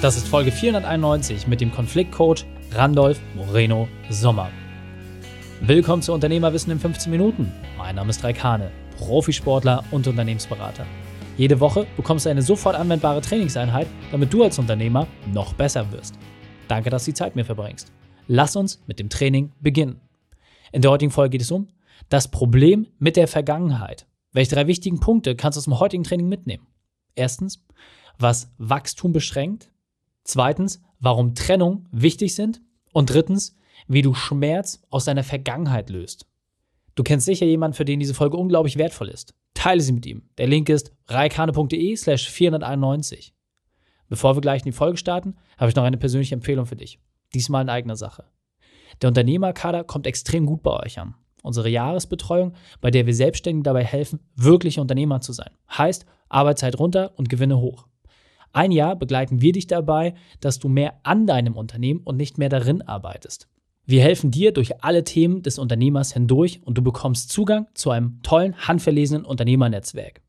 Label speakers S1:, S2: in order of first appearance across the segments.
S1: Das ist Folge 491 mit dem Konfliktcoach Randolph Moreno Sommer. Willkommen zu Unternehmerwissen in 15 Minuten. Mein Name ist Raikane, Profisportler und Unternehmensberater. Jede Woche bekommst du eine sofort anwendbare Trainingseinheit, damit du als Unternehmer noch besser wirst. Danke, dass du die Zeit mir verbringst. Lass uns mit dem Training beginnen. In der heutigen Folge geht es um das Problem mit der Vergangenheit. Welche drei wichtigen Punkte kannst du aus dem heutigen Training mitnehmen? Erstens, was Wachstum beschränkt. Zweitens, warum Trennung wichtig sind. Und drittens, wie du Schmerz aus deiner Vergangenheit löst. Du kennst sicher jemanden, für den diese Folge unglaublich wertvoll ist. Teile sie mit ihm. Der Link ist reikane.de slash 491. Bevor wir gleich in die Folge starten, habe ich noch eine persönliche Empfehlung für dich. Diesmal in eigener Sache. Der Unternehmerkader kommt extrem gut bei euch an. Unsere Jahresbetreuung, bei der wir Selbstständigen dabei helfen, wirkliche Unternehmer zu sein. Heißt, Arbeitszeit runter und Gewinne hoch. Ein Jahr begleiten wir dich dabei, dass du mehr an deinem Unternehmen und nicht mehr darin arbeitest. Wir helfen dir durch alle Themen des Unternehmers hindurch und du bekommst Zugang zu einem tollen, handverlesenen Unternehmernetzwerk.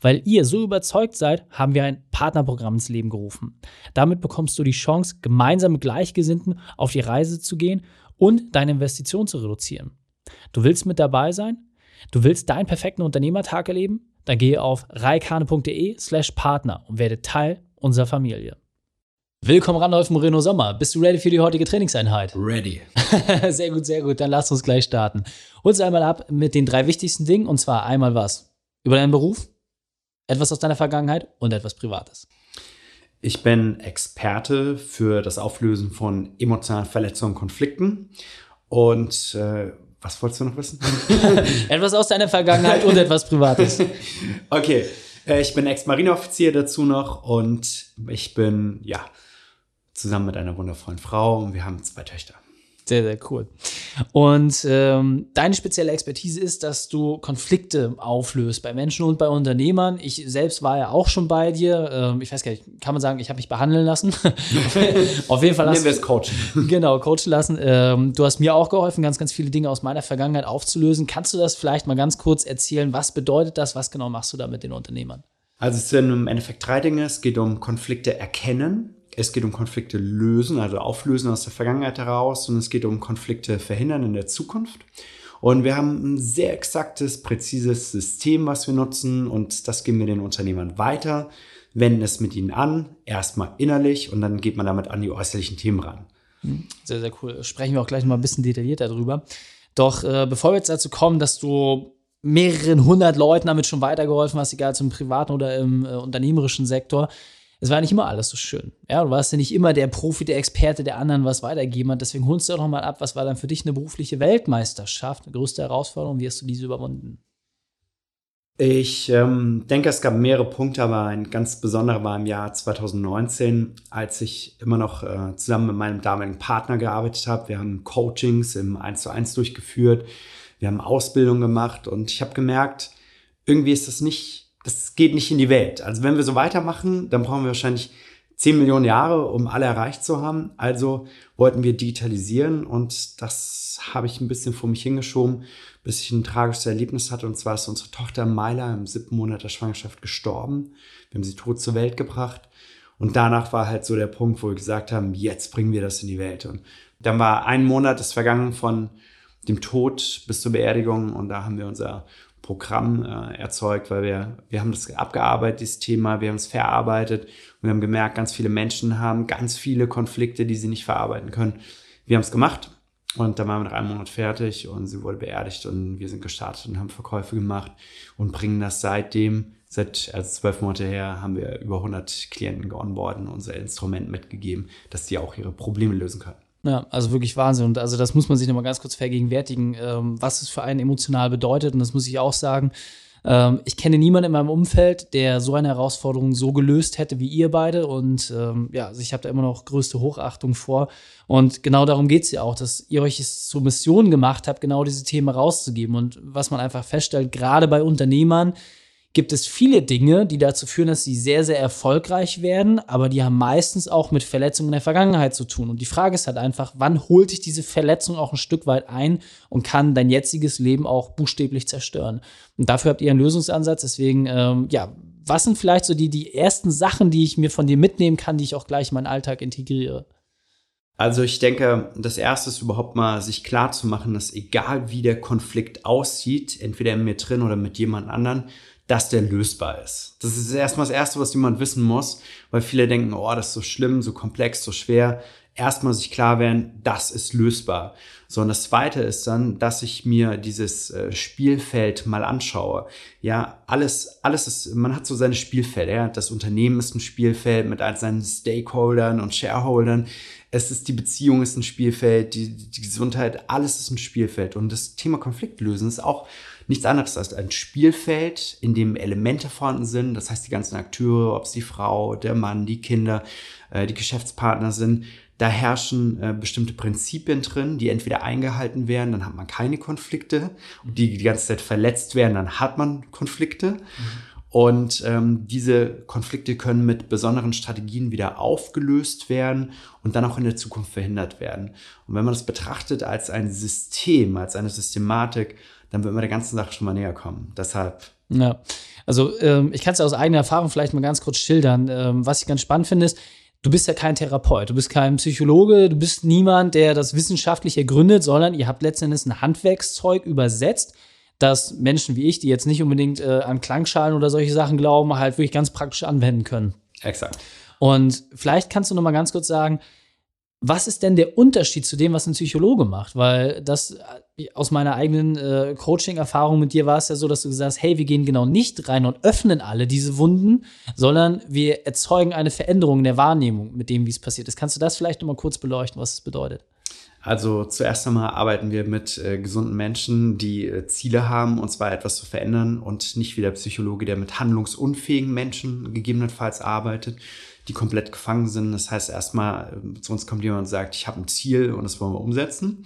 S1: Weil ihr so überzeugt seid, haben wir ein Partnerprogramm ins Leben gerufen. Damit bekommst du die Chance, gemeinsam mit Gleichgesinnten auf die Reise zu gehen und deine Investition zu reduzieren. Du willst mit dabei sein? Du willst deinen perfekten Unternehmertag erleben? Dann gehe auf reikane.de slash Partner und werde Teil unserer Familie. Willkommen Randolph Moreno Sommer. Bist du ready für die heutige Trainingseinheit?
S2: Ready.
S1: sehr gut, sehr gut. Dann lass uns gleich starten. Hol uns einmal ab mit den drei wichtigsten Dingen und zwar einmal was? Über deinen Beruf, etwas aus deiner Vergangenheit und etwas Privates.
S2: Ich bin Experte für das Auflösen von emotionalen Verletzungen und Konflikten. Und äh, was wolltest du noch wissen?
S1: etwas aus deiner Vergangenheit und etwas Privates.
S2: Okay, äh, ich bin Ex-Marineoffizier dazu noch und ich bin, ja, zusammen mit einer wundervollen Frau und wir haben zwei Töchter.
S1: Sehr, sehr cool. Und ähm, deine spezielle Expertise ist, dass du Konflikte auflöst bei Menschen und bei Unternehmern. Ich selbst war ja auch schon bei dir. Ähm, ich weiß gar nicht, kann man sagen, ich habe mich behandeln lassen. Auf jeden Fall
S2: hast Nehmen wir es coachen.
S1: Genau, coachen lassen. Ähm, du hast mir auch geholfen, ganz, ganz viele Dinge aus meiner Vergangenheit aufzulösen. Kannst du das vielleicht mal ganz kurz erzählen? Was bedeutet das? Was genau machst du da mit den Unternehmern?
S2: Also es sind im Endeffekt drei Dinge. Es geht um Konflikte erkennen, es geht um Konflikte lösen, also auflösen aus der Vergangenheit heraus und es geht um Konflikte verhindern in der Zukunft. Und wir haben ein sehr exaktes, präzises System, was wir nutzen und das geben wir den Unternehmern weiter, wenden es mit ihnen an, erstmal innerlich und dann geht man damit an die äußerlichen Themen ran.
S1: Hm, sehr, sehr cool. Sprechen wir auch gleich noch mal ein bisschen detaillierter darüber. Doch äh, bevor wir jetzt dazu kommen, dass du mehreren hundert Leuten damit schon weitergeholfen hast, egal zum privaten oder im äh, unternehmerischen Sektor, es war nicht immer alles so schön. Ja, du warst ja nicht immer der Profi, der Experte, der anderen was weitergeben hat. Deswegen holst du doch mal ab, was war dann für dich eine berufliche Weltmeisterschaft, eine größte Herausforderung? Wie hast du diese überwunden?
S2: Ich ähm, denke, es gab mehrere Punkte, aber ein ganz besonderer war im Jahr 2019, als ich immer noch äh, zusammen mit meinem damaligen Partner gearbeitet habe. Wir haben Coachings im 1 zu 1 durchgeführt, wir haben Ausbildung gemacht und ich habe gemerkt, irgendwie ist das nicht das geht nicht in die Welt. Also wenn wir so weitermachen, dann brauchen wir wahrscheinlich 10 Millionen Jahre, um alle erreicht zu haben. Also wollten wir digitalisieren und das habe ich ein bisschen vor mich hingeschoben, bis ich ein tragisches Erlebnis hatte. Und zwar ist unsere Tochter Myla im siebten Monat der Schwangerschaft gestorben. Wir haben sie tot zur Welt gebracht. Und danach war halt so der Punkt, wo wir gesagt haben, jetzt bringen wir das in die Welt. Und dann war ein Monat ist vergangen von dem Tod bis zur Beerdigung und da haben wir unser Programm äh, erzeugt, weil wir, wir haben das abgearbeitet, dieses Thema, wir haben es verarbeitet und wir haben gemerkt, ganz viele Menschen haben ganz viele Konflikte, die sie nicht verarbeiten können. Wir haben es gemacht und dann waren wir nach einem Monat fertig und sie wurde beerdigt und wir sind gestartet und haben Verkäufe gemacht und bringen das seitdem, seit also zwölf Monate her, haben wir über 100 Klienten geonboarden und unser Instrument mitgegeben, dass die auch ihre Probleme lösen können.
S1: Ja, also wirklich Wahnsinn. Und also das muss man sich nochmal ganz kurz vergegenwärtigen, ähm, was es für einen emotional bedeutet. Und das muss ich auch sagen. Ähm, ich kenne niemanden in meinem Umfeld, der so eine Herausforderung so gelöst hätte wie ihr beide. Und ähm, ja, also ich habe da immer noch größte Hochachtung vor. Und genau darum geht es ja auch, dass ihr euch es zur Mission gemacht habt, genau diese Themen rauszugeben. Und was man einfach feststellt, gerade bei Unternehmern, gibt es viele Dinge, die dazu führen, dass sie sehr, sehr erfolgreich werden, aber die haben meistens auch mit Verletzungen in der Vergangenheit zu tun. Und die Frage ist halt einfach, wann holt dich diese Verletzung auch ein Stück weit ein und kann dein jetziges Leben auch buchstäblich zerstören? Und dafür habt ihr einen Lösungsansatz, deswegen, ähm, ja, was sind vielleicht so die, die ersten Sachen, die ich mir von dir mitnehmen kann, die ich auch gleich in meinen Alltag integriere?
S2: Also ich denke, das Erste ist überhaupt mal sich klar zu machen, dass egal wie der Konflikt aussieht, entweder in mir drin oder mit jemand anderen, dass der lösbar ist. Das ist erstmal das Erste, was jemand wissen muss, weil viele denken, oh, das ist so schlimm, so komplex, so schwer. Erstmal sich klar werden, das ist lösbar. So, und das zweite ist dann, dass ich mir dieses äh, Spielfeld mal anschaue. Ja, alles, alles ist, man hat so seine Spielfelder. Ja? Das Unternehmen ist ein Spielfeld mit all seinen Stakeholdern und Shareholdern. Es ist die Beziehung ist ein Spielfeld, die, die Gesundheit, alles ist ein Spielfeld. Und das Thema Konfliktlösen ist auch nichts anderes als ein Spielfeld, in dem Elemente vorhanden sind. Das heißt, die ganzen Akteure, ob es die Frau, der Mann, die Kinder, äh, die Geschäftspartner sind, da herrschen äh, bestimmte Prinzipien drin, die entweder eingehalten werden, dann hat man keine Konflikte, und die die ganze Zeit verletzt werden, dann hat man Konflikte. Mhm. Und ähm, diese Konflikte können mit besonderen Strategien wieder aufgelöst werden und dann auch in der Zukunft verhindert werden. Und wenn man das betrachtet als ein System, als eine Systematik, dann wird man der ganzen Sache schon mal näher kommen. Deshalb.
S1: Ja, also ähm, ich kann es ja aus eigener Erfahrung vielleicht mal ganz kurz schildern. Ähm, was ich ganz spannend finde, ist, du bist ja kein Therapeut, du bist kein Psychologe, du bist niemand, der das wissenschaftlich ergründet, sondern ihr habt letztendlich ein Handwerkszeug übersetzt, das Menschen wie ich, die jetzt nicht unbedingt äh, an Klangschalen oder solche Sachen glauben, halt wirklich ganz praktisch anwenden können.
S2: Exakt.
S1: Und vielleicht kannst du noch mal ganz kurz sagen, was ist denn der Unterschied zu dem, was ein Psychologe macht? Weil das äh, aus meiner eigenen äh, Coaching-Erfahrung mit dir war es ja so, dass du gesagt hast, hey, wir gehen genau nicht rein und öffnen alle diese Wunden, sondern wir erzeugen eine Veränderung in der Wahrnehmung mit dem, wie es passiert ist. Kannst du das vielleicht noch mal kurz beleuchten, was es bedeutet?
S2: Also zuerst einmal arbeiten wir mit äh, gesunden Menschen, die äh, Ziele haben, und zwar etwas zu verändern und nicht wie der Psychologe, der mit handlungsunfähigen Menschen gegebenenfalls arbeitet die komplett gefangen sind. Das heißt, erstmal äh, zu uns kommt jemand und sagt, ich habe ein Ziel und das wollen wir umsetzen.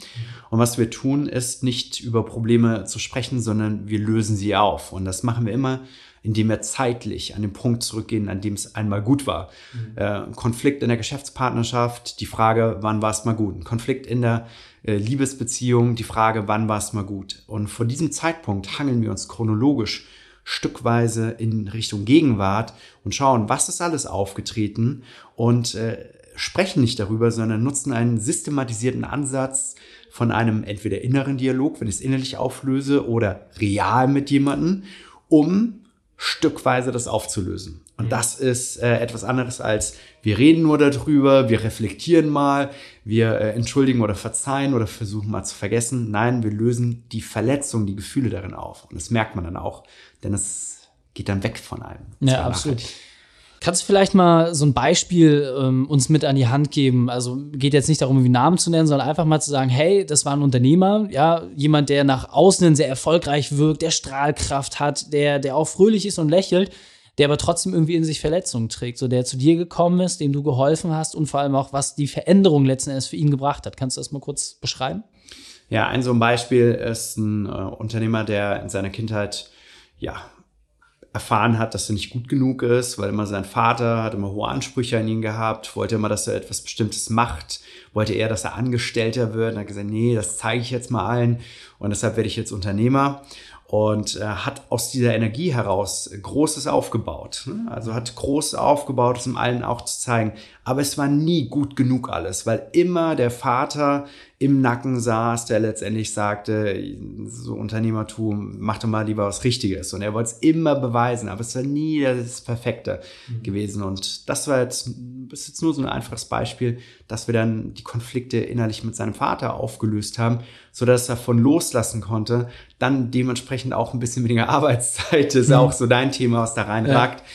S2: Und was wir tun, ist nicht über Probleme zu sprechen, sondern wir lösen sie auf. Und das machen wir immer, indem wir zeitlich an den Punkt zurückgehen, an dem es einmal gut war. Mhm. Äh, Konflikt in der Geschäftspartnerschaft, die Frage, wann war es mal gut? Ein Konflikt in der äh, Liebesbeziehung, die Frage, wann war es mal gut? Und vor diesem Zeitpunkt hangeln wir uns chronologisch stückweise in Richtung Gegenwart und schauen, was ist alles aufgetreten und äh, sprechen nicht darüber, sondern nutzen einen systematisierten Ansatz von einem entweder inneren Dialog, wenn ich es innerlich auflöse, oder real mit jemandem, um stückweise das aufzulösen. Und mhm. das ist äh, etwas anderes als wir reden nur darüber, wir reflektieren mal, wir äh, entschuldigen oder verzeihen oder versuchen mal zu vergessen. Nein, wir lösen die Verletzung, die Gefühle darin auf. Und das merkt man dann auch, denn es geht dann weg von einem.
S1: Ja, absolut. Nachhaltig. Kannst du vielleicht mal so ein Beispiel ähm, uns mit an die Hand geben? Also geht jetzt nicht darum, wie Namen zu nennen, sondern einfach mal zu sagen, hey, das war ein Unternehmer, ja, jemand, der nach außen sehr erfolgreich wirkt, der Strahlkraft hat, der, der auch fröhlich ist und lächelt, der aber trotzdem irgendwie in sich Verletzungen trägt, so der zu dir gekommen ist, dem du geholfen hast und vor allem auch, was die Veränderung letzten Endes für ihn gebracht hat. Kannst du das mal kurz beschreiben?
S2: Ja, ein so ein Beispiel ist ein äh, Unternehmer, der in seiner Kindheit ja, erfahren hat, dass er nicht gut genug ist, weil immer sein Vater hat immer hohe Ansprüche an ihn gehabt, wollte immer, dass er etwas Bestimmtes macht, wollte er, dass er Angestellter wird und hat gesagt, nee, das zeige ich jetzt mal allen und deshalb werde ich jetzt Unternehmer und äh, hat aus dieser Energie heraus Großes aufgebaut. Ne? Also hat groß aufgebaut, um allen auch zu zeigen. Aber es war nie gut genug alles, weil immer der Vater im Nacken saß, der letztendlich sagte, so Unternehmertum, mach doch mal lieber was Richtiges. Und er wollte es immer beweisen, aber es war nie das Perfekte mhm. gewesen. Und das war jetzt, das ist jetzt nur so ein einfaches Beispiel, dass wir dann die Konflikte innerlich mit seinem Vater aufgelöst haben, sodass er von loslassen konnte. Dann dementsprechend auch ein bisschen weniger Arbeitszeit, das ist mhm. auch so dein Thema, was da reinragt. Ja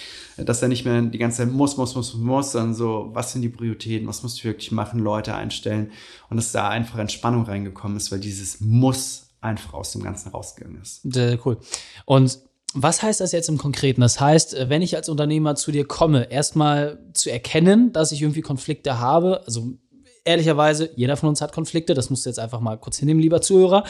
S2: dass er nicht mehr die ganze Zeit muss, muss, muss, muss, sondern so, was sind die Prioritäten, was musst du wirklich machen, Leute einstellen und dass da einfach Entspannung reingekommen ist, weil dieses Muss einfach aus dem Ganzen rausgegangen ist.
S1: Sehr cool. Und was heißt das jetzt im Konkreten? Das heißt, wenn ich als Unternehmer zu dir komme, erstmal zu erkennen, dass ich irgendwie Konflikte habe, also ehrlicherweise, jeder von uns hat Konflikte, das musst du jetzt einfach mal kurz hinnehmen, lieber Zuhörer.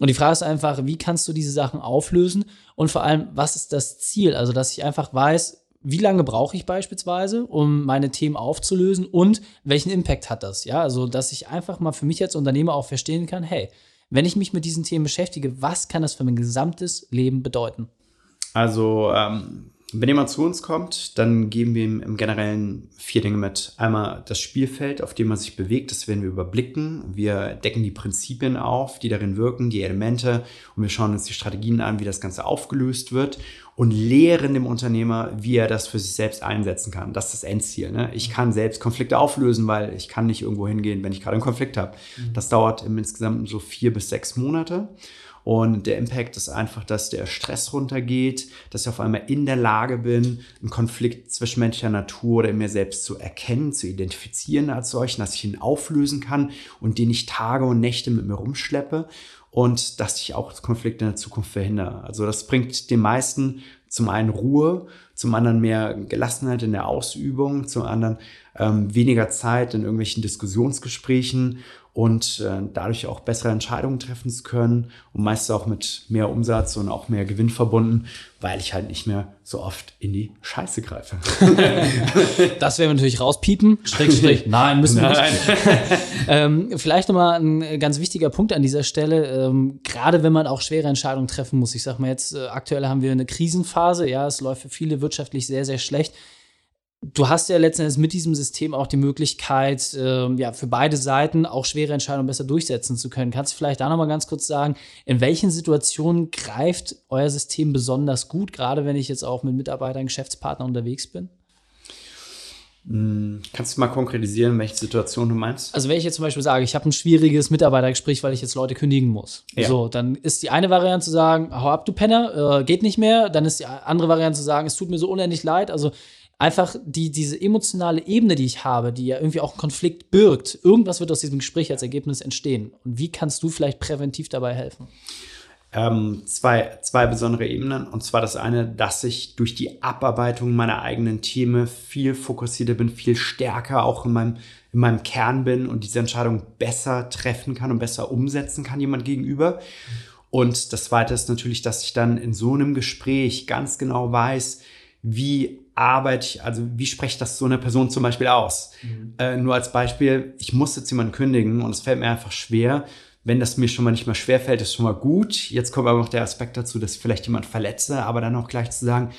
S1: Und die Frage ist einfach, wie kannst du diese Sachen auflösen? Und vor allem, was ist das Ziel? Also, dass ich einfach weiß, wie lange brauche ich beispielsweise, um meine Themen aufzulösen und welchen Impact hat das? Ja, also, dass ich einfach mal für mich als Unternehmer auch verstehen kann, hey, wenn ich mich mit diesen Themen beschäftige, was kann das für mein gesamtes Leben bedeuten?
S2: Also, ähm, wenn jemand zu uns kommt, dann geben wir ihm im Generellen vier Dinge mit. Einmal das Spielfeld, auf dem man sich bewegt, das werden wir überblicken. Wir decken die Prinzipien auf, die darin wirken, die Elemente und wir schauen uns die Strategien an, wie das Ganze aufgelöst wird und lehren dem Unternehmer, wie er das für sich selbst einsetzen kann. Das ist das Endziel. Ne? Ich kann selbst Konflikte auflösen, weil ich kann nicht irgendwo hingehen, wenn ich gerade einen Konflikt habe. Mhm. Das dauert im insgesamt so vier bis sechs Monate. Und der Impact ist einfach, dass der Stress runtergeht, dass ich auf einmal in der Lage bin, einen Konflikt zwischenmenschlicher Natur oder in mir selbst zu erkennen, zu identifizieren als solchen, dass ich ihn auflösen kann und den ich Tage und Nächte mit mir rumschleppe und dass ich auch Konflikte in der Zukunft verhindere. Also das bringt den meisten zum einen Ruhe, zum anderen mehr Gelassenheit in der Ausübung, zum anderen ähm, weniger Zeit in irgendwelchen Diskussionsgesprächen und äh, dadurch auch bessere Entscheidungen treffen zu können und meist auch mit mehr Umsatz und auch mehr Gewinn verbunden, weil ich halt nicht mehr so oft in die Scheiße greife.
S1: das werden wir natürlich rauspiepen. Strich, Strich. Nein, müssen wir Nein. nicht. ähm, vielleicht nochmal ein ganz wichtiger Punkt an dieser Stelle. Ähm, gerade wenn man auch schwere Entscheidungen treffen muss. Ich sag mal jetzt, äh, aktuell haben wir eine Krisenphase. Ja, es läuft für viele wirtschaftlich sehr, sehr schlecht du hast ja letztendlich mit diesem System auch die Möglichkeit, äh, ja, für beide Seiten auch schwere Entscheidungen besser durchsetzen zu können. Kannst du vielleicht da nochmal ganz kurz sagen, in welchen Situationen greift euer System besonders gut, gerade wenn ich jetzt auch mit Mitarbeitern, Geschäftspartnern unterwegs bin?
S2: Hm, kannst du mal konkretisieren, welche Situation du meinst?
S1: Also wenn ich jetzt zum Beispiel sage, ich habe ein schwieriges Mitarbeitergespräch, weil ich jetzt Leute kündigen muss. Ja. So, dann ist die eine Variante zu sagen, hau ab, du Penner, äh, geht nicht mehr. Dann ist die andere Variante zu sagen, es tut mir so unendlich leid. Also einfach die, diese emotionale Ebene, die ich habe, die ja irgendwie auch einen Konflikt birgt, irgendwas wird aus diesem Gespräch als Ergebnis entstehen. Und wie kannst du vielleicht präventiv dabei helfen?
S2: Ähm, zwei, zwei besondere Ebenen. Und zwar das eine, dass ich durch die Abarbeitung meiner eigenen Themen viel fokussierter bin, viel stärker auch in meinem, in meinem Kern bin und diese Entscheidung besser treffen kann und besser umsetzen kann jemand gegenüber. Und das zweite ist natürlich, dass ich dann in so einem Gespräch ganz genau weiß, wie arbeite ich, also wie spreche ich das so einer Person zum Beispiel aus? Mhm. Äh, nur als Beispiel, ich muss jetzt jemanden kündigen und es fällt mir einfach schwer. Wenn das mir schon mal nicht mehr schwer fällt, ist schon mal gut. Jetzt kommt aber noch der Aspekt dazu, dass ich vielleicht jemand verletze, aber dann auch gleich zu sagen,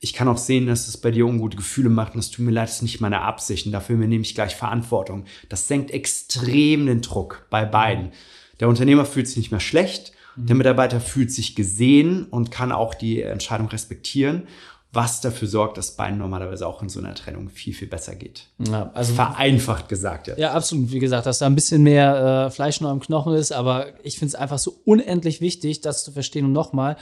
S2: ich kann auch sehen, dass es bei dir ungute Gefühle macht und es tut mir leid, das ist nicht meine Absicht und dafür nehme ich gleich Verantwortung. Das senkt extrem den Druck bei beiden. Der Unternehmer fühlt sich nicht mehr schlecht, der mhm. Mitarbeiter fühlt sich gesehen und kann auch die Entscheidung respektieren was dafür sorgt, dass beiden normalerweise auch in so einer Trennung viel, viel besser geht. Ja, also vereinfacht gesagt.
S1: Ja. ja, absolut. Wie gesagt, dass da ein bisschen mehr äh, Fleisch noch im Knochen ist, aber ich finde es einfach so unendlich wichtig, das zu verstehen. Und nochmal,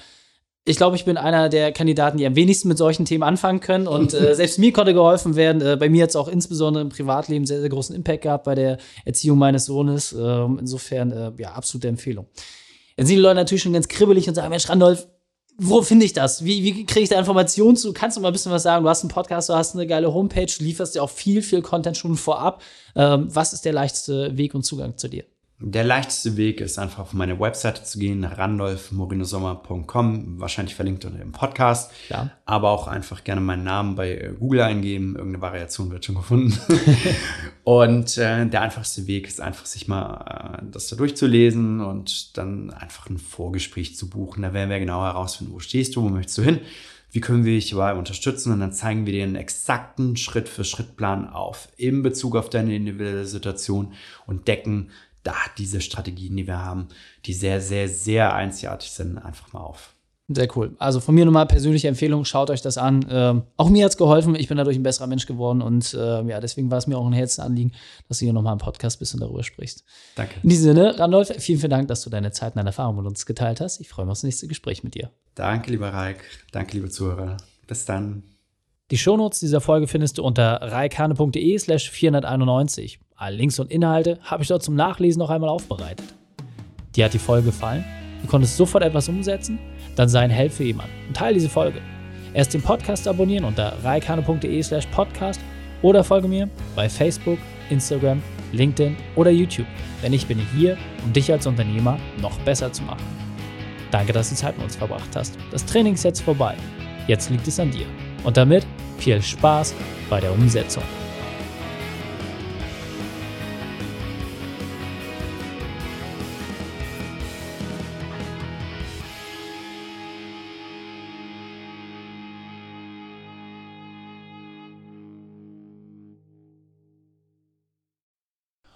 S1: ich glaube, ich bin einer der Kandidaten, die am wenigsten mit solchen Themen anfangen können. Und äh, selbst mir konnte geholfen werden. Äh, bei mir hat es auch insbesondere im Privatleben sehr, sehr großen Impact gehabt bei der Erziehung meines Sohnes. Ähm, insofern, äh, ja, absolute Empfehlung. Jetzt sind die Leute natürlich schon ganz kribbelig und sagen, Mensch, Randolph, wo finde ich das? Wie, wie kriege ich da Informationen zu? Kannst du mal ein bisschen was sagen? Du hast einen Podcast, du hast eine geile Homepage, lieferst dir auch viel, viel Content schon vorab. Ähm, was ist der leichteste Weg und Zugang zu dir?
S2: Der leichteste Weg ist einfach auf meine Webseite zu gehen, randolfmorinosommer.com, wahrscheinlich verlinkt unter dem Podcast. Ja. Aber auch einfach gerne meinen Namen bei äh, Google eingeben, irgendeine Variation wird schon gefunden. und äh, der einfachste Weg ist einfach, sich mal äh, das da durchzulesen und dann einfach ein Vorgespräch zu buchen. Da werden wir genau herausfinden, wo stehst du, wo möchtest du hin wie können wir dich dabei unterstützen und dann zeigen wir dir einen exakten Schritt-für-Schritt-Plan auf in Bezug auf deine individuelle Situation und decken da diese Strategien, die wir haben, die sehr, sehr, sehr einzigartig sind, einfach mal auf.
S1: Sehr cool. Also von mir nochmal persönliche Empfehlung, schaut euch das an. Ähm, auch mir hat es geholfen, ich bin dadurch ein besserer Mensch geworden und äh, ja, deswegen war es mir auch ein Herzenanliegen, dass du hier nochmal im Podcast bist und darüber sprichst.
S2: Danke.
S1: In diesem Sinne, Randolph, vielen, vielen Dank, dass du deine Zeit und deine Erfahrung mit uns geteilt hast. Ich freue mich auf das nächste Gespräch mit dir.
S2: Danke, lieber Raik. Danke, liebe Zuhörer. Bis dann.
S1: Die Shownotes dieser Folge findest du unter reikane.de slash 491. Alle Links und Inhalte habe ich dort zum Nachlesen noch einmal aufbereitet. Dir hat die Folge gefallen? Du konntest sofort etwas umsetzen? Dann sei ein Held für jemanden und teile diese Folge. Erst den Podcast abonnieren unter reikane.de slash podcast oder folge mir bei Facebook, Instagram, LinkedIn oder YouTube, denn ich bin hier, um dich als Unternehmer noch besser zu machen. Danke, dass du Zeit mit uns verbracht hast. Das Training ist jetzt vorbei. Jetzt liegt es an dir. Und damit viel Spaß bei der Umsetzung.